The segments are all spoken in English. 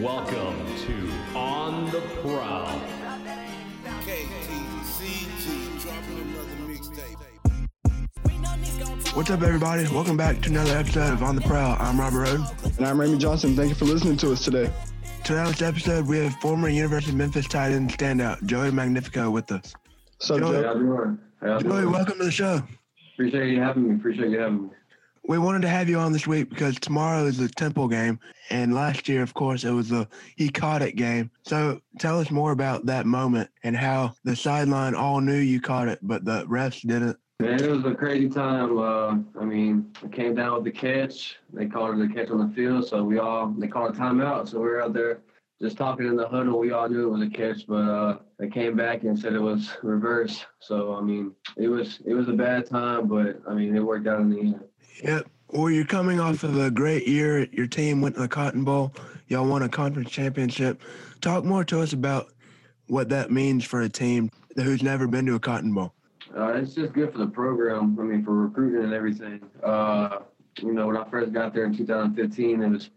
Welcome to On the Prowl. KTCG dropping another mixtape. What's up, everybody? Welcome back to another episode of On the Prowl. I'm Robert Rode. And I'm Ramy Johnson. Thank you for listening to us today. Today's episode, we have former University of Memphis tight end standout Joey Magnifico with us. So, Joey, Joe, How you doing? How y'all Joey, welcome to the show. Appreciate you having me. Appreciate you having me. We wanted to have you on this week because tomorrow is the Temple game, and last year, of course, it was the he caught it game. So tell us more about that moment and how the sideline all knew you caught it, but the refs didn't. Man, it was a crazy time. Uh, I mean, I came down with the catch. They called it a catch on the field, so we all they called a timeout. So we were out there just talking in the huddle. We all knew it was a catch, but uh, they came back and said it was reverse. So I mean, it was it was a bad time, but I mean, it worked out in the end. Yep. Well, you're coming off of a great year. Your team went to the Cotton Bowl. Y'all won a conference championship. Talk more to us about what that means for a team who's never been to a Cotton Bowl. Uh, it's just good for the program. I mean, for recruiting and everything. Uh, you know, when I first got there in 2015, it was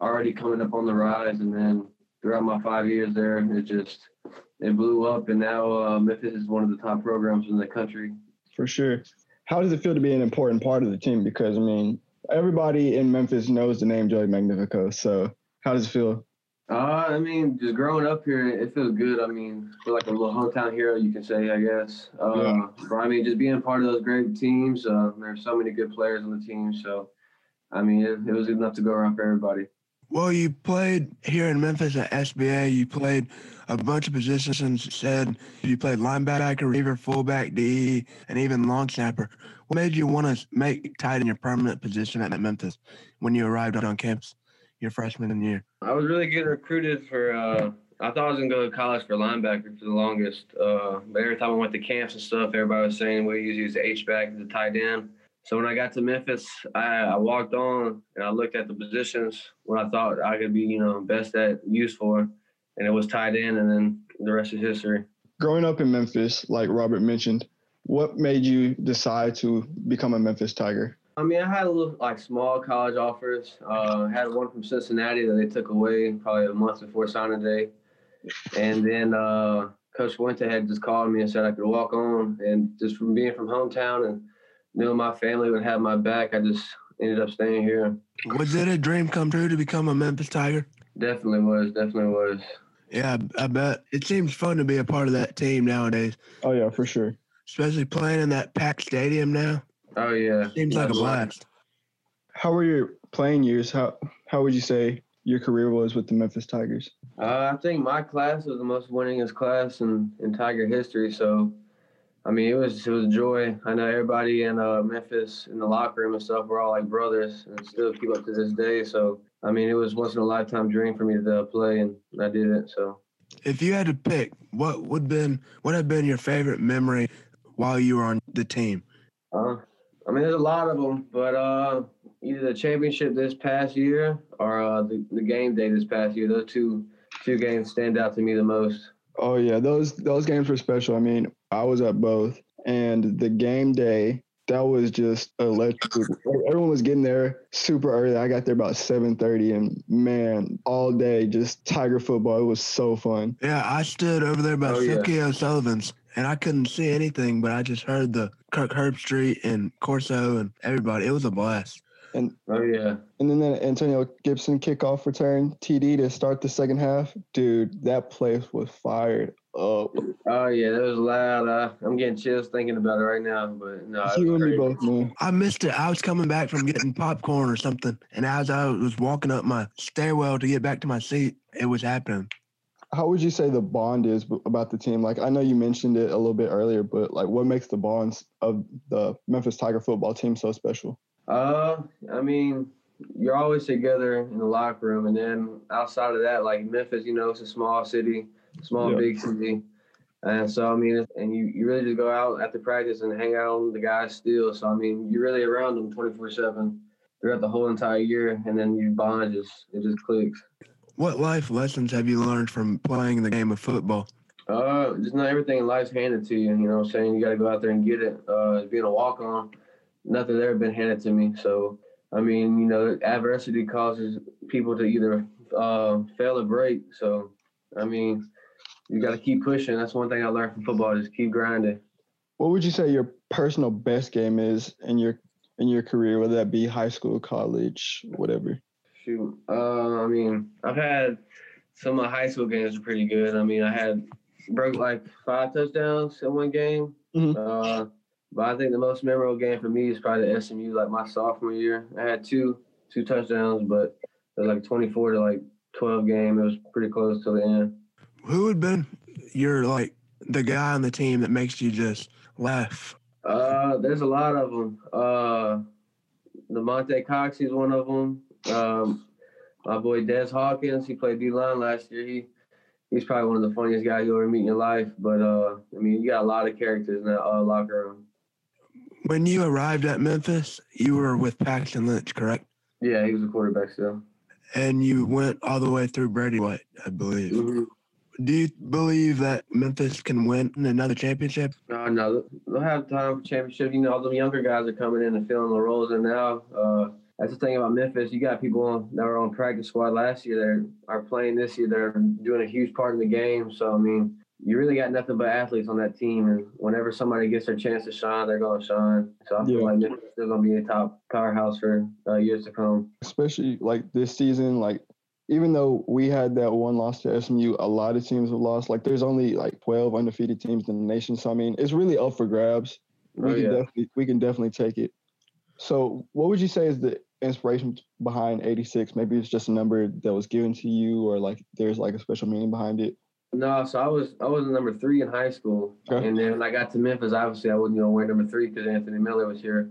already coming up on the rise, and then throughout my five years there, it just it blew up, and now uh, Memphis is one of the top programs in the country. for sure. How does it feel to be an important part of the team? Because, I mean, everybody in Memphis knows the name Joey Magnifico. So, how does it feel? Uh, I mean, just growing up here, it feels good. I mean, feel like a little hometown hero, you can say, I guess. Uh, Yeah. But I mean, just being part of those great teams. Uh, there's so many good players on the team, so I mean, it, it was enough to go around for everybody. Well, you played here in Memphis at SBA. You played a bunch of positions. And said you played linebacker, receiver, fullback, DE, and even long snapper. What made you want to make tight end your permanent position at Memphis when you arrived on campus your freshman year? I was really getting recruited for. Uh, I thought I was gonna go to college for linebacker for the longest. Uh, but every time I went to camps and stuff, everybody was saying we usually use the H back as a tight end. So when I got to Memphis, I, I walked on and I looked at the positions what I thought I could be, you know, best at use for, and it was tight end, and then the rest is history. Growing up in Memphis, like Robert mentioned, what made you decide to become a Memphis Tiger? I mean, I had a little like small college offers. Uh, had one from Cincinnati that they took away probably a month before signing day, and then uh, Coach Fuente had just called me and said I could walk on. And just from being from hometown and knowing my family would have my back, I just ended up staying here. Was it a dream come true to become a Memphis Tiger? Definitely was, definitely was. Yeah, I, I bet. It seems fun to be a part of that team nowadays, Oh, yeah, for sure. especially playing in that packed stadium now. Oh yeah, Seems like a blast. How were your playing years? How, how would you say your career was with the Memphis Tigers? Uh, I think my class was the most winningest class in, in Tiger history. So, I mean, it was it was a joy. I know everybody in uh, Memphis in the locker room and stuff. We're all like brothers and still keep up to this day. So, I mean, it was once in a lifetime dream for me to uh, play, and I did it. So, If you had to pick, what would been what have been your favorite memory while you were on the team? uh, I mean, there's a lot of them, but uh, either the championship this past year or uh, the, the game day this past year. Those two two games stand out to me the most. Oh yeah, those those games were special. I mean, I was at both, and the game day that was just electric. Everyone was getting there super early. I got there about seven thirty, and man, all day just Tiger football. It was so fun. Yeah, I stood over there by Oh, yeah. O'Sullivan's and I couldn't see anything, but I just heard the Kirk Herbstreit and Corso and everybody. It was a blast. Oh yeah. And then that Antonio Gibson kickoff return TD to start the second half, dude. That place was fired up. Oh yeah, that was loud. Uh, I'm getting chills thinking about it right now. But no, you and me both, man. I missed it. I was coming back from getting popcorn or something, and as I was walking up my stairwell to get back to my seat, it was happening. How would you say the bond is about the team? Like I know you mentioned it a little bit earlier, but like what makes the bonds of the Memphis Tiger football team so special? Uh, I mean, you're always together in the locker room, and then outside of that, like Memphis, you know, it's a small city, small Yeah. big city, and so I mean, and you you really just go out after practice and hang out on the guys still. So I mean, you're really around them 24 seven throughout the whole entire year, and then you bond just it just clicks. What life lessons have you learned from playing the game of football? Uh, just not everything in life's handed to you. You know what I'm saying? You got to go out there and get it. Uh, being a walk on, nothing's ever been handed to me. So, I mean, you know, adversity causes people to either uh, fail or break. So, I mean, you got to keep pushing. That's one thing I learned from football. Just keep grinding. What would you say your personal best game is in your in your career, whether that be high school, college, whatever? Shoot, uh, I mean, I've had some of my high school games are pretty good. I mean, I had broke like five touchdowns in one game. Mhm. Uh, but I think the most memorable game for me is probably the SMU, like my sophomore year. I had two two touchdowns, but it was like 24 to like 12 game. It was pretty close to the end. Who had been your like the guy on the team that makes you just laugh? Uh, there's a lot of them. Uh, the Monte Cox, he's one of them. Um, my boy Des Hawkins, he played D line last year. He he's probably one of the funniest guys you'll ever meet in your life. But uh, I mean, you got a lot of characters in that uh, locker room. When you arrived at Memphis, you were with Paxton Lynch, correct? Yeah, he was a quarterback still. And you went all the way through Brady White, I believe. Mhm. Do you believe that Memphis can win another championship? No, no, they'll have time for championship. You know, all the younger guys are coming in and filling the roles and now. Uh, that's the thing about Memphis. You got people on, that were on practice squad last year that are playing this year. They're doing a huge part in the game. So I mean, you really got nothing but athletes on that team. And whenever somebody gets their chance to shine, they're going to shine. So I feel Yeah. like Memphis is going to be a top powerhouse for uh, years to come. Especially like this season, like even though we had that one loss to SMU, a lot of teams have lost. Like there's only like 12 undefeated teams in the nation. So I mean, it's really up for grabs. We Oh, can yeah. definitely we can definitely take it. So what would you say is the inspiration behind 86? Maybe it's just a number that was given to you or like there's like a special meaning behind it. No, so I was I was number three in high school, Okay. and then when I got to Memphis, obviously I wasn't going to wear number three because Anthony Miller was here.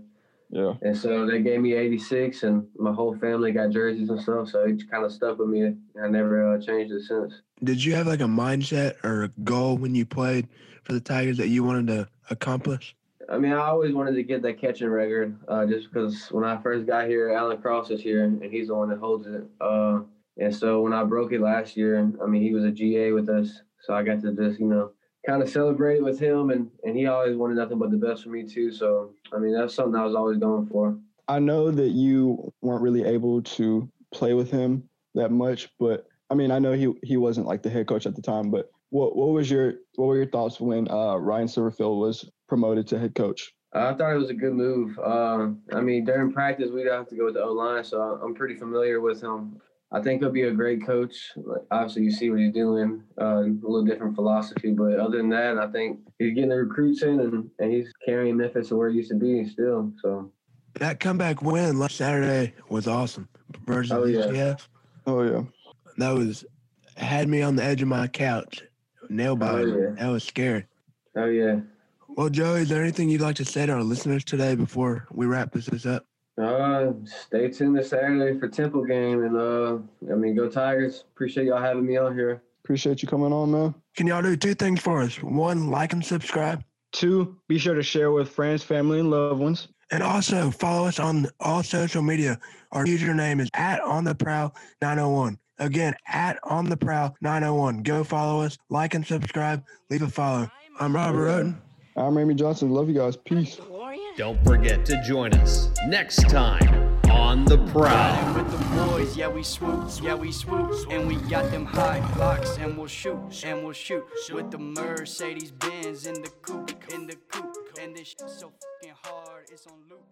Yeah. And so they gave me 86, and my whole family got jerseys and stuff. So it kind of stuck with me. and I never uh, changed it since. Did you have like a mindset or a goal when you played for the Tigers that you wanted to accomplish? I mean, I always wanted to get that catching record uh, just because when I first got here, Alan Cross is here, and he's the one that holds it. Uh, and so when I broke it last year, I mean, he was a GA with us. So I got to just, you know, kind of celebrate with him. And, and he always wanted nothing but the best for me, too. So, I mean, that's something I was always going for. I know that you weren't really able to play with him that much, but I mean, I know he he wasn't like the head coach at the time, but what what was your what were your thoughts when uh, Ryan Silverfield was promoted to head coach? I thought it was a good move. Uh, I mean, during practice, we'd have to go with the O line, so I'm pretty familiar with him. I think he'll be a great coach. Obviously, you see what he's doing, uh, a little different philosophy. But other than that, I think he's getting the recruits in and, and he's carrying Memphis to where it used to be still. So, That comeback win last Saturday was awesome versus Oh, yeah. UCF. Oh yeah, That was had me on the edge of my couch, nail biting. yeah. That was scary. oh, yeah. Well, Joey, is there anything you'd like to say to our listeners today before we wrap this this up? Uh, stay tuned this Saturday for Temple game. And, uh, I mean, go Tigers. Appreciate y'all having me on here. appreciate you coming on, man. Can y'all do two things for us? One, like and subscribe. Two, be sure to share with friends, family, and loved ones. And also follow us on all social media. Our username is at on the prowl 901. Again, at on the prowl 901. Go follow us, like and subscribe, leave a follow. I'm Robert Oden. I'm Amy Johnson. Love you guys. Peace. Don't forget to join us next time on The Prowl. with the boys, yeah we swoop, yeah we swoop, and we got them high blocks, and we'll shoot, and we'll shoot with the Mercedes Benz in the coupe, in the coupe, and this shit so fucking hard, it's on loop.